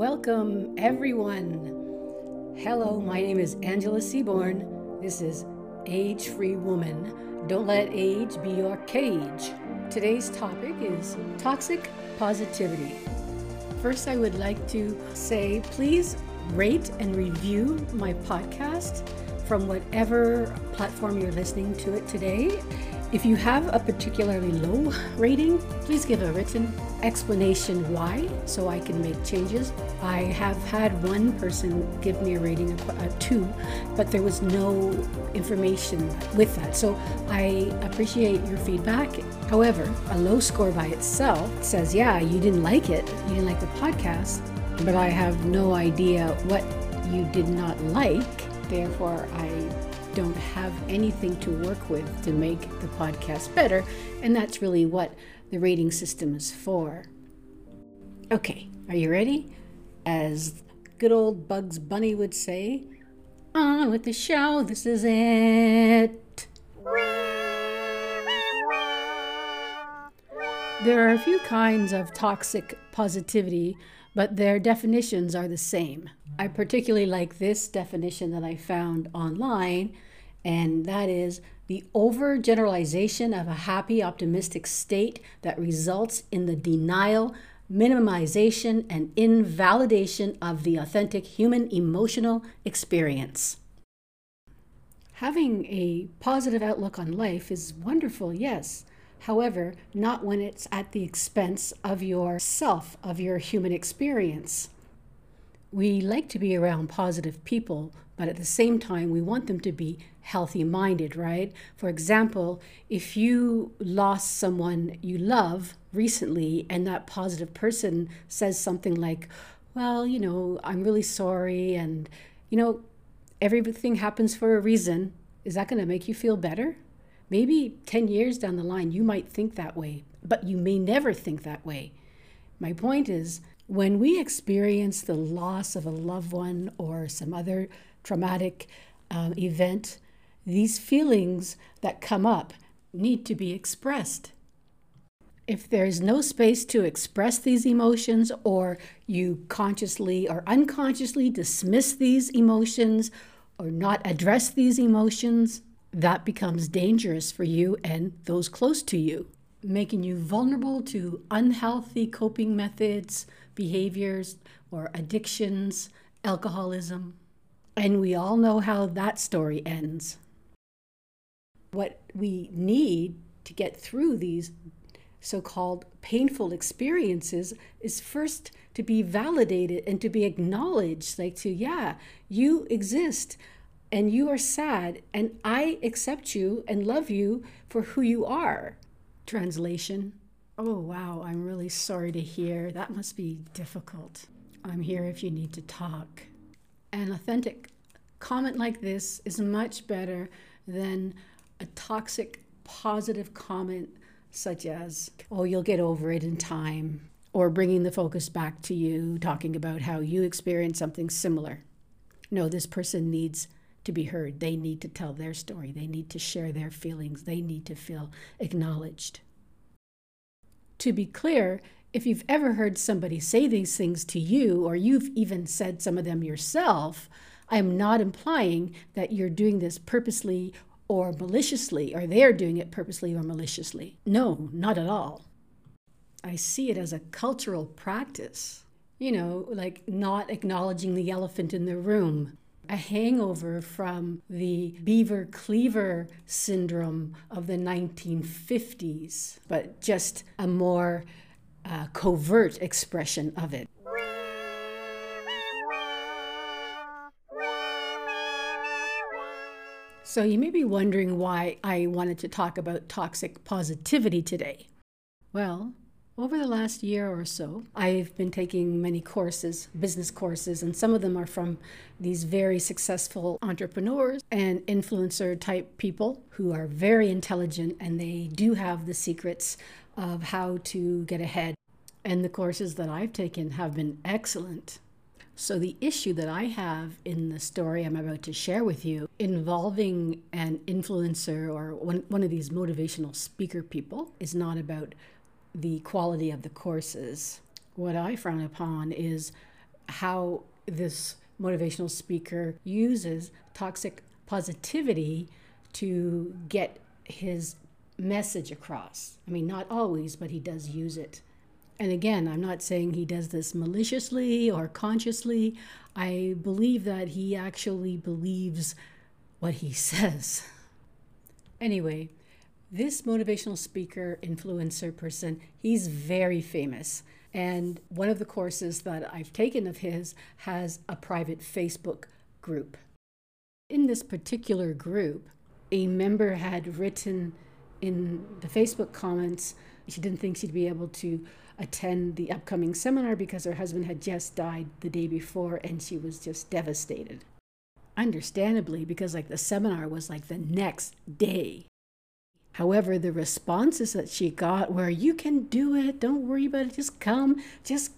Welcome, everyone. Hello, my name is Angela Seaborn. This is Age Free Woman. Don't let age be your cage. Today's topic is toxic positivity. First, I would like to say please rate and review my podcast from whatever platform you're listening to it today. If you have a particularly low rating, please give a written explanation why so I can make changes. I have had one person give me a rating of a two, but there was no information with that. So I appreciate your feedback. However, a low score by itself says, yeah, you didn't like it, you didn't like the podcast, but I have no idea what you did not like. Therefore, I don't have anything to work with to make the podcast better. And that's really what the rating system is for. Okay, are you ready? As good old Bugs Bunny would say, on with the show, this is it. There are a few kinds of toxic positivity, but their definitions are the same. I particularly like this definition that I found online, and that is the overgeneralization of a happy, optimistic state that results in the denial, minimization, and invalidation of the authentic human emotional experience. Having a positive outlook on life is wonderful, yes. However, not when it's at the expense of yourself, of your human experience. We like to be around positive people, but at the same time, we want them to be healthy minded, right? For example, if you lost someone you love recently and that positive person says something like, Well, you know, I'm really sorry, and, you know, everything happens for a reason, is that going to make you feel better? Maybe 10 years down the line, you might think that way, but you may never think that way. My point is, when we experience the loss of a loved one or some other traumatic um, event, these feelings that come up need to be expressed. If there's no space to express these emotions, or you consciously or unconsciously dismiss these emotions or not address these emotions, that becomes dangerous for you and those close to you, making you vulnerable to unhealthy coping methods, behaviors, or addictions, alcoholism. And we all know how that story ends. What we need to get through these so called painful experiences is first to be validated and to be acknowledged like, to, yeah, you exist and you are sad, and I accept you and love you for who you are. Translation Oh, wow, I'm really sorry to hear. That must be difficult. I'm here if you need to talk. An authentic comment like this is much better than a toxic positive comment such as, oh, you'll get over it in time, or bringing the focus back to you, talking about how you experienced something similar. No, this person needs to be heard. They need to tell their story. They need to share their feelings. They need to feel acknowledged. To be clear, if you've ever heard somebody say these things to you, or you've even said some of them yourself, I am not implying that you're doing this purposely or maliciously, or they're doing it purposely or maliciously. No, not at all. I see it as a cultural practice. You know, like not acknowledging the elephant in the room, a hangover from the beaver cleaver syndrome of the 1950s, but just a more uh, covert expression of it. So, you may be wondering why I wanted to talk about toxic positivity today. Well, over the last year or so, I've been taking many courses, business courses, and some of them are from these very successful entrepreneurs and influencer type people who are very intelligent and they do have the secrets of how to get ahead. And the courses that I've taken have been excellent. So, the issue that I have in the story I'm about to share with you involving an influencer or one, one of these motivational speaker people is not about the quality of the courses. What I frown upon is how this motivational speaker uses toxic positivity to get his message across. I mean, not always, but he does use it. And again, I'm not saying he does this maliciously or consciously. I believe that he actually believes what he says. Anyway, this motivational speaker, influencer person, he's very famous. And one of the courses that I've taken of his has a private Facebook group. In this particular group, a member had written in the Facebook comments she didn't think she'd be able to attend the upcoming seminar because her husband had just died the day before and she was just devastated. Understandably, because like the seminar was like the next day. However, the responses that she got were, you can do it, don't worry about it, just come, just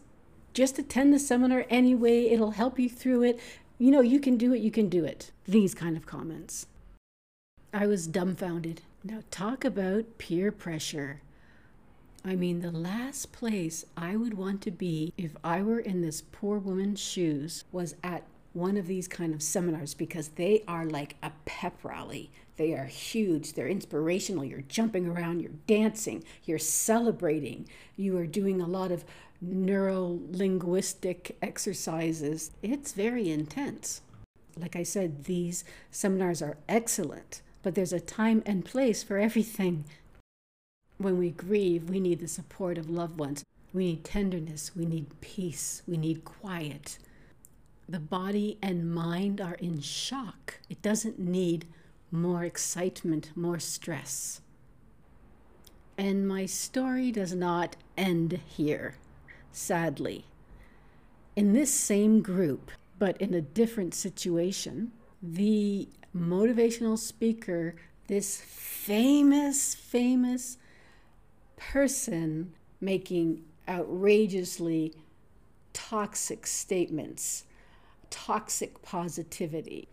just attend the seminar anyway, it'll help you through it. You know, you can do it, you can do it. These kind of comments. I was dumbfounded. Now, talk about peer pressure. I mean, the last place I would want to be if I were in this poor woman's shoes was at one of these kind of seminars because they are like a pep rally. They are huge, they're inspirational. You're jumping around, you're dancing, you're celebrating, you are doing a lot of neuro linguistic exercises. It's very intense. Like I said, these seminars are excellent, but there's a time and place for everything. When we grieve, we need the support of loved ones. We need tenderness, we need peace, we need quiet the body and mind are in shock. It doesn't need more excitement, more stress. And my story does not end here, sadly. In this same group, but in a different situation, the motivational speaker, this famous, famous person making outrageously toxic statements toxic positivity.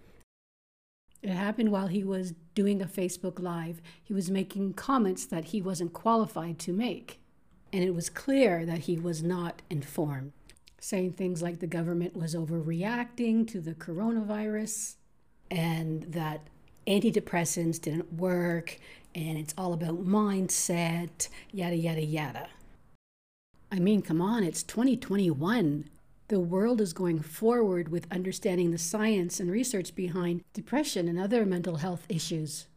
It happened while he was doing a Facebook Live. He was making comments that he wasn't qualified to make. And it was clear that he was not informed, saying things like the government was overreacting to the coronavirus and that antidepressants didn't work and it's all about mindset, yada, yada, yada. I mean, come on, it's 2021 the world is going forward with understanding the science and research behind depression and other mental health issues.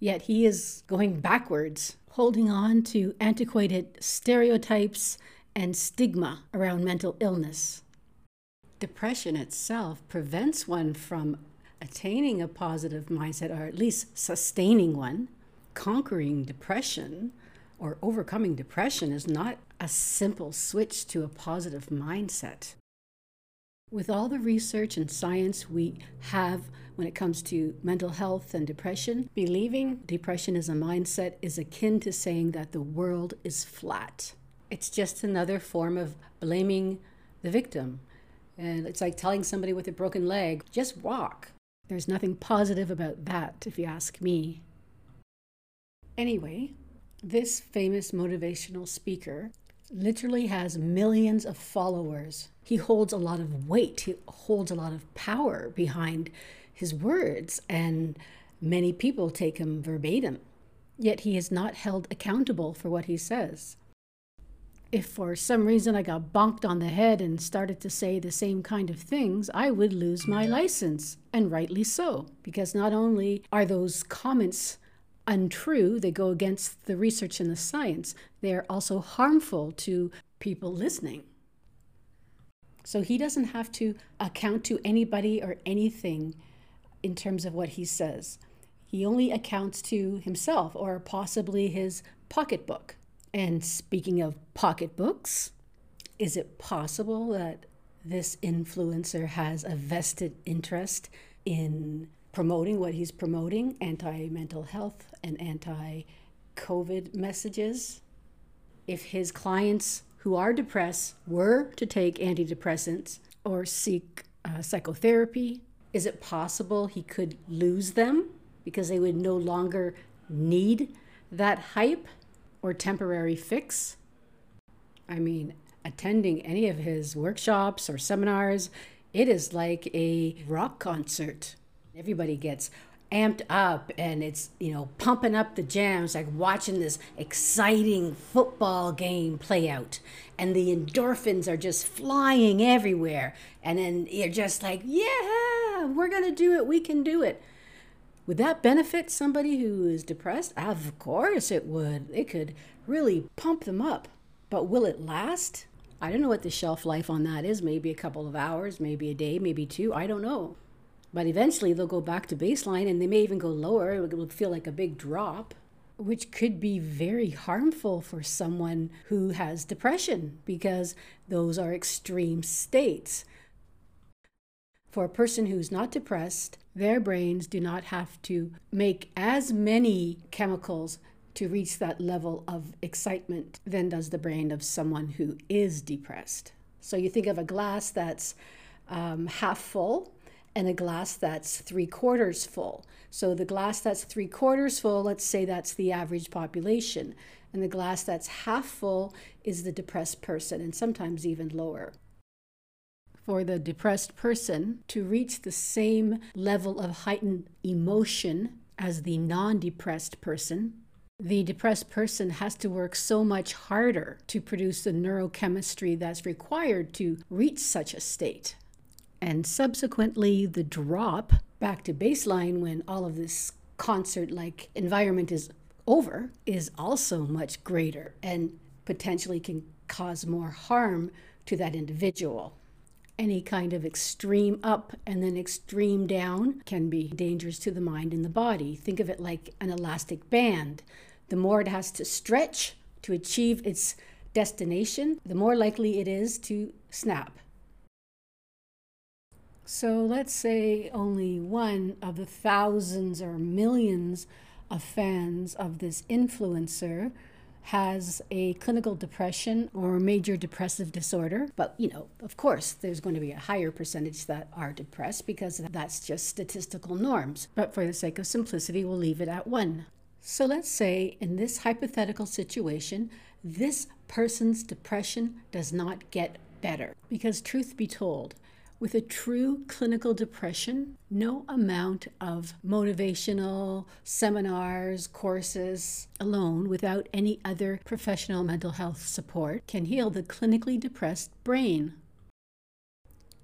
Yet he is going backwards, holding on to antiquated stereotypes and stigma around mental illness. Depression itself prevents one from attaining a positive mindset, or at least sustaining one. Conquering depression or overcoming depression is not a simple switch to a positive mindset. With all the research and science we have when it comes to mental health and depression, believing depression is a mindset is akin to saying that the world is flat. It's just another form of blaming the victim. And it's like telling somebody with a broken leg, just walk. There's nothing positive about that, if you ask me. Anyway, this famous motivational speaker literally has millions of followers. He holds a lot of weight, he holds a lot of power behind his words, and many people take him verbatim. Yet he is not held accountable for what he says. If for some reason I got bonked on the head and started to say the same kind of things, I would lose my license, and rightly so, because not only are those comments untrue, they go against the research and the science, they are also harmful to people listening. So he doesn't have to account to anybody or anything in terms of what he says. He only accounts to himself or possibly his pocketbook. And speaking of pocketbooks, is it possible that this influencer has a vested interest in promoting what he's promoting anti mental health and anti COVID messages. If his clients who are depressed were to take antidepressants or seek uh, psychotherapy, is it possible he could lose them because they would no longer need that hype or temporary fix? I mean, attending any of his workshops or seminars, it is like a rock concert. Everybody gets amped up and it's you know pumping up the jams like watching this exciting football game play out. And the endorphins are just flying everywhere. And then you're just like yeah we're gonna do it. We can do it. Would that benefit somebody who is depressed? Of course it would. It could really pump them up. But will it last? I don't know what the shelf life on that is. Maybe a couple of hours maybe a day maybe two. I don't know but eventually they'll go back to baseline and they may even go lower. It will feel like a big drop, which could be very harmful for someone who has depression because those are extreme states. For a person who's not depressed, their brains do not have to make as many chemicals to reach that level of excitement than does the brain of someone who is depressed. So you think of a glass that's um, half full and a glass that's three quarters full. So the glass that's three quarters full, let's say that's the average population. And the glass that's half full is the depressed person, and sometimes even lower. For the depressed person to reach the same level of heightened emotion as the non depressed person, the depressed person has to work so much harder to produce the neurochemistry that's required to reach such a state. And subsequently, the drop back to baseline when all of this concert like environment is over is also much greater and potentially can cause more harm to that individual. Any kind of extreme up and then extreme down can be dangerous to the mind and the body. Think of it like an elastic band. The more it has to stretch to achieve its destination, the more likely it is to snap. So let's say only one of the thousands or millions of fans of this influencer has a clinical depression or major depressive disorder. But, you know, of course, there's going to be a higher percentage that are depressed because that's just statistical norms. But for the sake of simplicity, we'll leave it at one. So let's say in this hypothetical situation, this person's depression does not get better. Because, truth be told, with a true clinical depression, no amount of motivational seminars, courses alone, without any other professional mental health support, can heal the clinically depressed brain.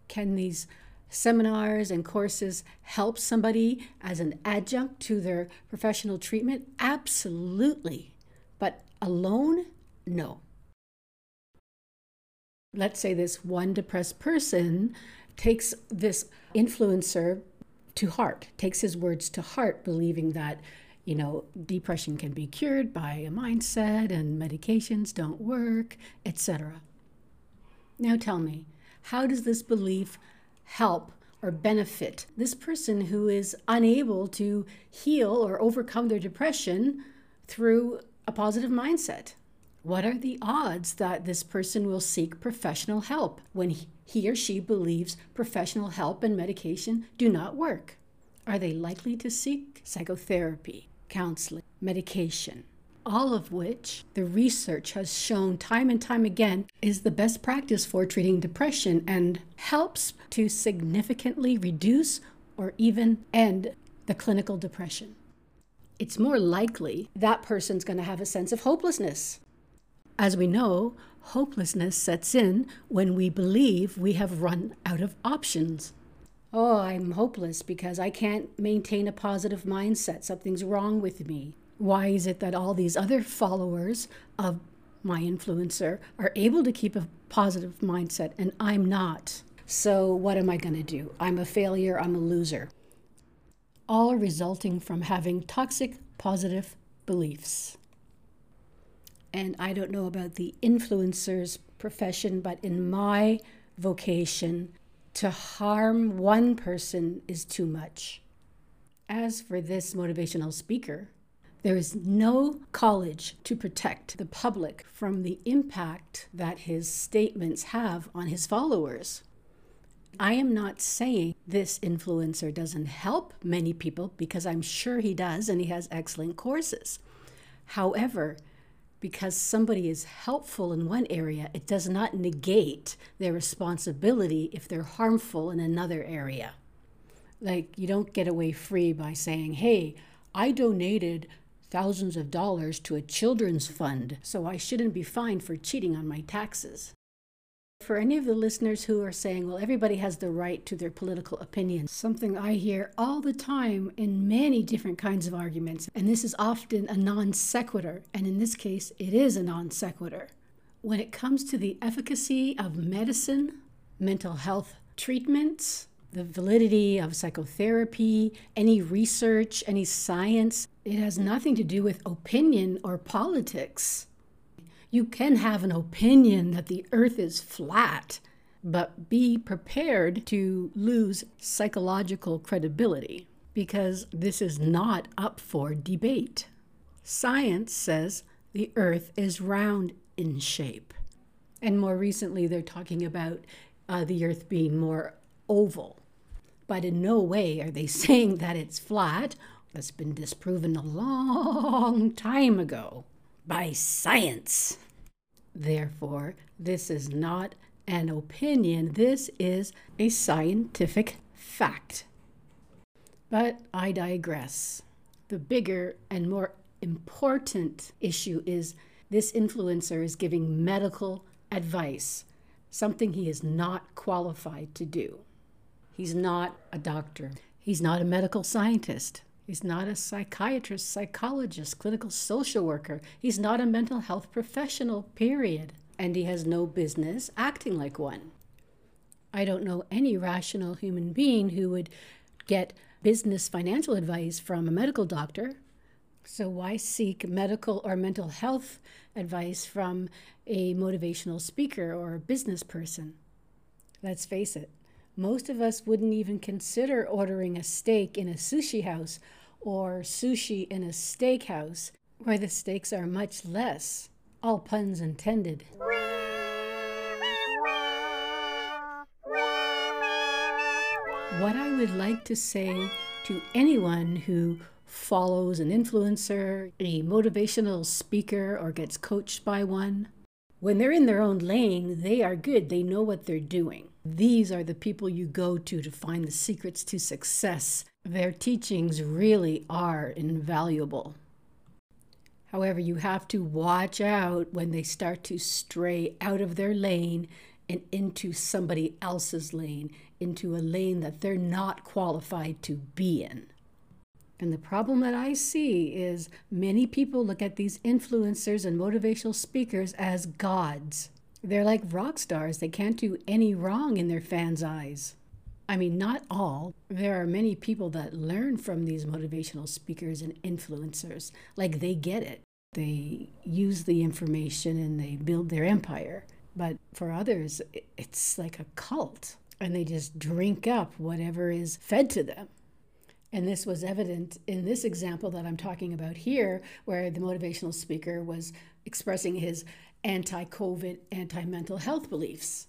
Can these seminars and courses help somebody as an adjunct to their professional treatment? Absolutely. But alone, no. Let's say this one depressed person takes this influencer to heart, takes his words to heart, believing that, you know, depression can be cured by a mindset and medications don't work, etc. Now tell me, how does this belief help or benefit this person who is unable to heal or overcome their depression through a positive mindset? What are the odds that this person will seek professional help when he or she believes professional help and medication do not work? Are they likely to seek psychotherapy, counseling, medication? All of which the research has shown time and time again is the best practice for treating depression and helps to significantly reduce or even end the clinical depression. It's more likely that person's going to have a sense of hopelessness as we know, hopelessness sets in when we believe we have run out of options. Oh, I'm hopeless because I can't maintain a positive mindset. Something's wrong with me. Why is it that all these other followers of my influencer are able to keep a positive mindset and I'm not? So, what am I going to do? I'm a failure, I'm a loser. All resulting from having toxic positive beliefs and I don't know about the influencer's profession, but in my vocation, to harm one person is too much. As for this motivational speaker, there is no college to protect the public from the impact that his statements have on his followers. I am not saying this influencer doesn't help many people because I'm sure he does and he has excellent courses. However, because somebody is helpful in one area, it does not negate their responsibility if they're harmful in another area. Like, you don't get away free by saying, hey, I donated thousands of dollars to a children's fund, so I shouldn't be fined for cheating on my taxes. For any of the listeners who are saying, well, everybody has the right to their political opinion, something I hear all the time in many different kinds of arguments, and this is often a non sequitur, and in this case, it is a non sequitur. When it comes to the efficacy of medicine, mental health treatments, the validity of psychotherapy, any research, any science, it has nothing to do with opinion or politics. You can have an opinion that the earth is flat, but be prepared to lose psychological credibility because this is not up for debate. Science says the earth is round in shape. And more recently, they're talking about uh, the earth being more oval. But in no way are they saying that it's flat. That's been disproven a long time ago by science. Therefore, this is not an opinion, this is a scientific fact. But I digress. The bigger and more important issue is this influencer is giving medical advice, something he is not qualified to do. He's not a doctor, he's not a medical scientist. He's not a psychiatrist, psychologist, clinical social worker. He's not a mental health professional, period. And he has no business acting like one. I don't know any rational human being who would get business financial advice from a medical doctor. So, why seek medical or mental health advice from a motivational speaker or a business person? Let's face it, most of us wouldn't even consider ordering a steak in a sushi house or sushi in a steakhouse where the steaks are much less. All puns intended. What I would like to say to anyone who follows an influencer, a motivational speaker, or gets coached by one, when they're in their own lane, they are good. They know what they're doing. These are the people you go to to find the secrets to success. Their teachings really are invaluable. However, you have to watch out when they start to stray out of their lane and into somebody else's lane, into a lane that they're not qualified to be in. And the problem that I see is many people look at these influencers and motivational speakers as gods. They're like rock stars. They can't do any wrong in their fans' eyes. I mean, not all. There are many people that learn from these motivational speakers and influencers. Like they get it. They use the information and they build their empire. But for others, it's like a cult and they just drink up whatever is fed to them. And this was evident in this example that I'm talking about here, where the motivational speaker was expressing his anti COVID, anti mental health beliefs.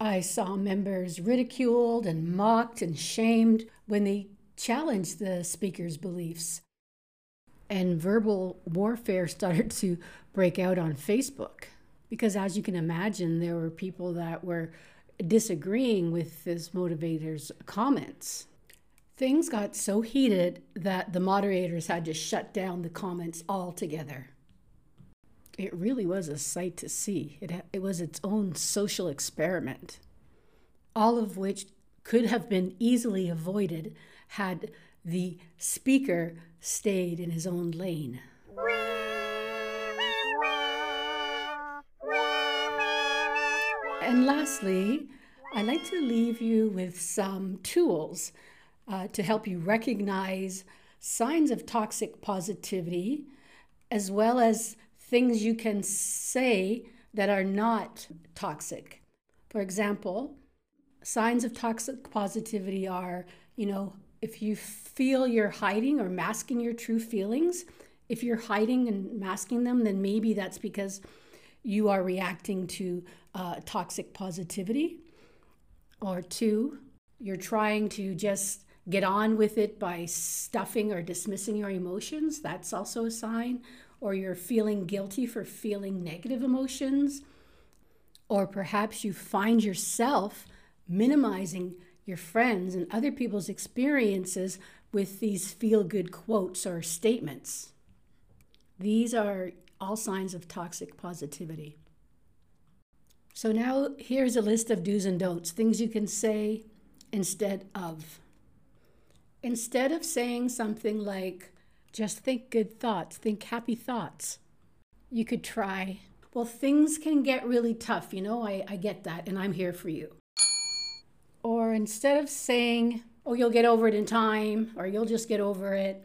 I saw members ridiculed and mocked and shamed when they challenged the speaker's beliefs. And verbal warfare started to break out on Facebook because, as you can imagine, there were people that were disagreeing with this motivator's comments. Things got so heated that the moderators had to shut down the comments altogether it really was a sight to see. It, it was its own social experiment, all of which could have been easily avoided had the speaker stayed in his own lane. And lastly, I'd like to leave you with some tools uh, to help you recognize signs of toxic positivity as well as things you can say that are not toxic. For example, signs of toxic positivity are, you know, if you feel you're hiding or masking your true feelings, if you're hiding and masking them, then maybe that's because you are reacting to uh, toxic positivity. Or two, you're trying to just get on with it by stuffing or dismissing your emotions. That's also a sign or you're feeling guilty for feeling negative emotions, or perhaps you find yourself minimizing your friends and other people's experiences with these feel good quotes or statements. These are all signs of toxic positivity. So now here's a list of do's and don'ts, things you can say instead of. Instead of saying something like, just think good thoughts, think happy thoughts, you could try, well, things can get really tough, you know, I, I get that, and I'm here for you. Or instead of saying, oh, you'll get over it in time, or you'll just get over it,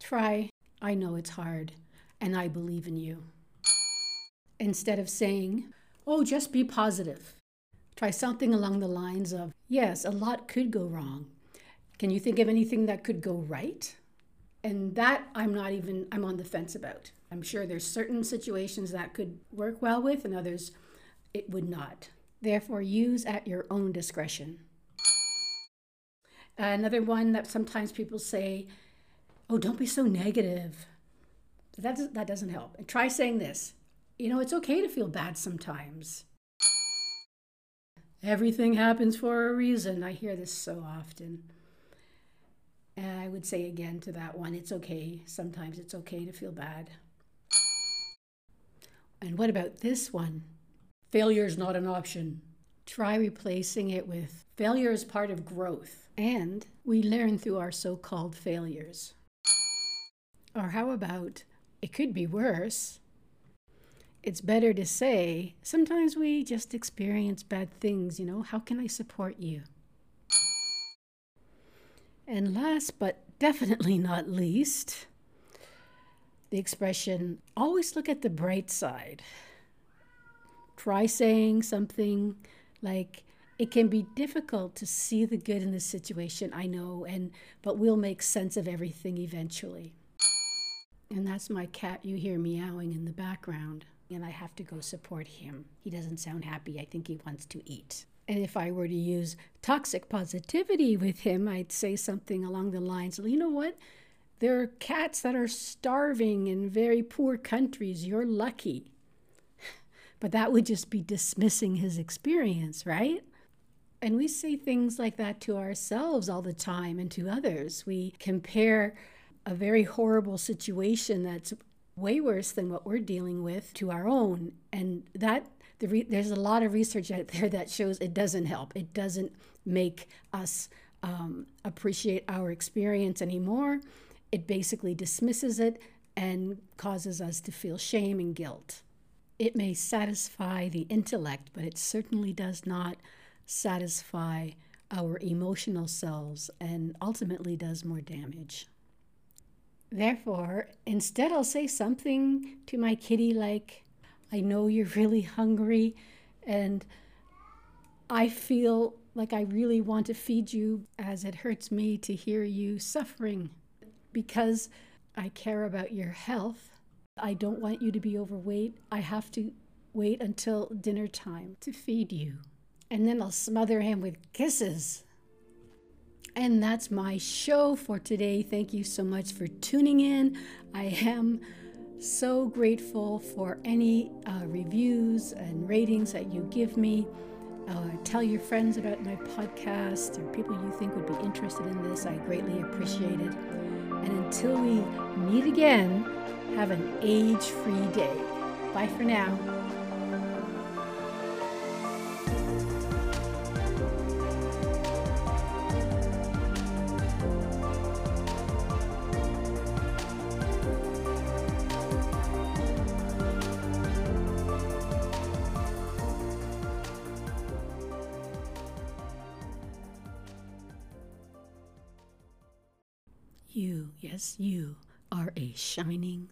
try, I know it's hard, and I believe in you. Instead of saying, oh, just be positive, try something along the lines of, yes, a lot could go wrong. Can you think of anything that could go right? And that I'm not even, I'm on the fence about. I'm sure there's certain situations that could work well with, and others it would not. Therefore, use at your own discretion. Another one that sometimes people say, oh, don't be so negative. That, does, that doesn't help. And try saying this you know, it's okay to feel bad sometimes. Everything happens for a reason. I hear this so often. And I would say again to that one, it's okay. Sometimes it's okay to feel bad. And what about this one? Failure is not an option. Try replacing it with failure is part of growth, and we learn through our so called failures. Or how about it could be worse? It's better to say, sometimes we just experience bad things, you know, how can I support you? And last but definitely not least, the expression always look at the bright side. Try saying something like, it can be difficult to see the good in the situation, I know, and but we'll make sense of everything eventually. And that's my cat you hear meowing in the background. And I have to go support him. He doesn't sound happy. I think he wants to eat. And if I were to use toxic positivity with him, I'd say something along the lines you know what? There are cats that are starving in very poor countries. You're lucky. But that would just be dismissing his experience, right? And we say things like that to ourselves all the time and to others. We compare a very horrible situation that's way worse than what we're dealing with to our own. And that the re- there's a lot of research out there that shows it doesn't help. It doesn't make us um, appreciate our experience anymore. It basically dismisses it and causes us to feel shame and guilt. It may satisfy the intellect, but it certainly does not satisfy our emotional selves and ultimately does more damage. Therefore, instead, I'll say something to my kitty like, I know you're really hungry, and I feel like I really want to feed you as it hurts me to hear you suffering. Because I care about your health, I don't want you to be overweight. I have to wait until dinner time to feed you. And then I'll smother him with kisses. And that's my show for today. Thank you so much for tuning in. I am so grateful for any uh, reviews and ratings that you give me. Uh, tell your friends about my podcast or people you think would be interested in this. I greatly appreciate it. And until we meet again, have an age free day. Bye for now. You,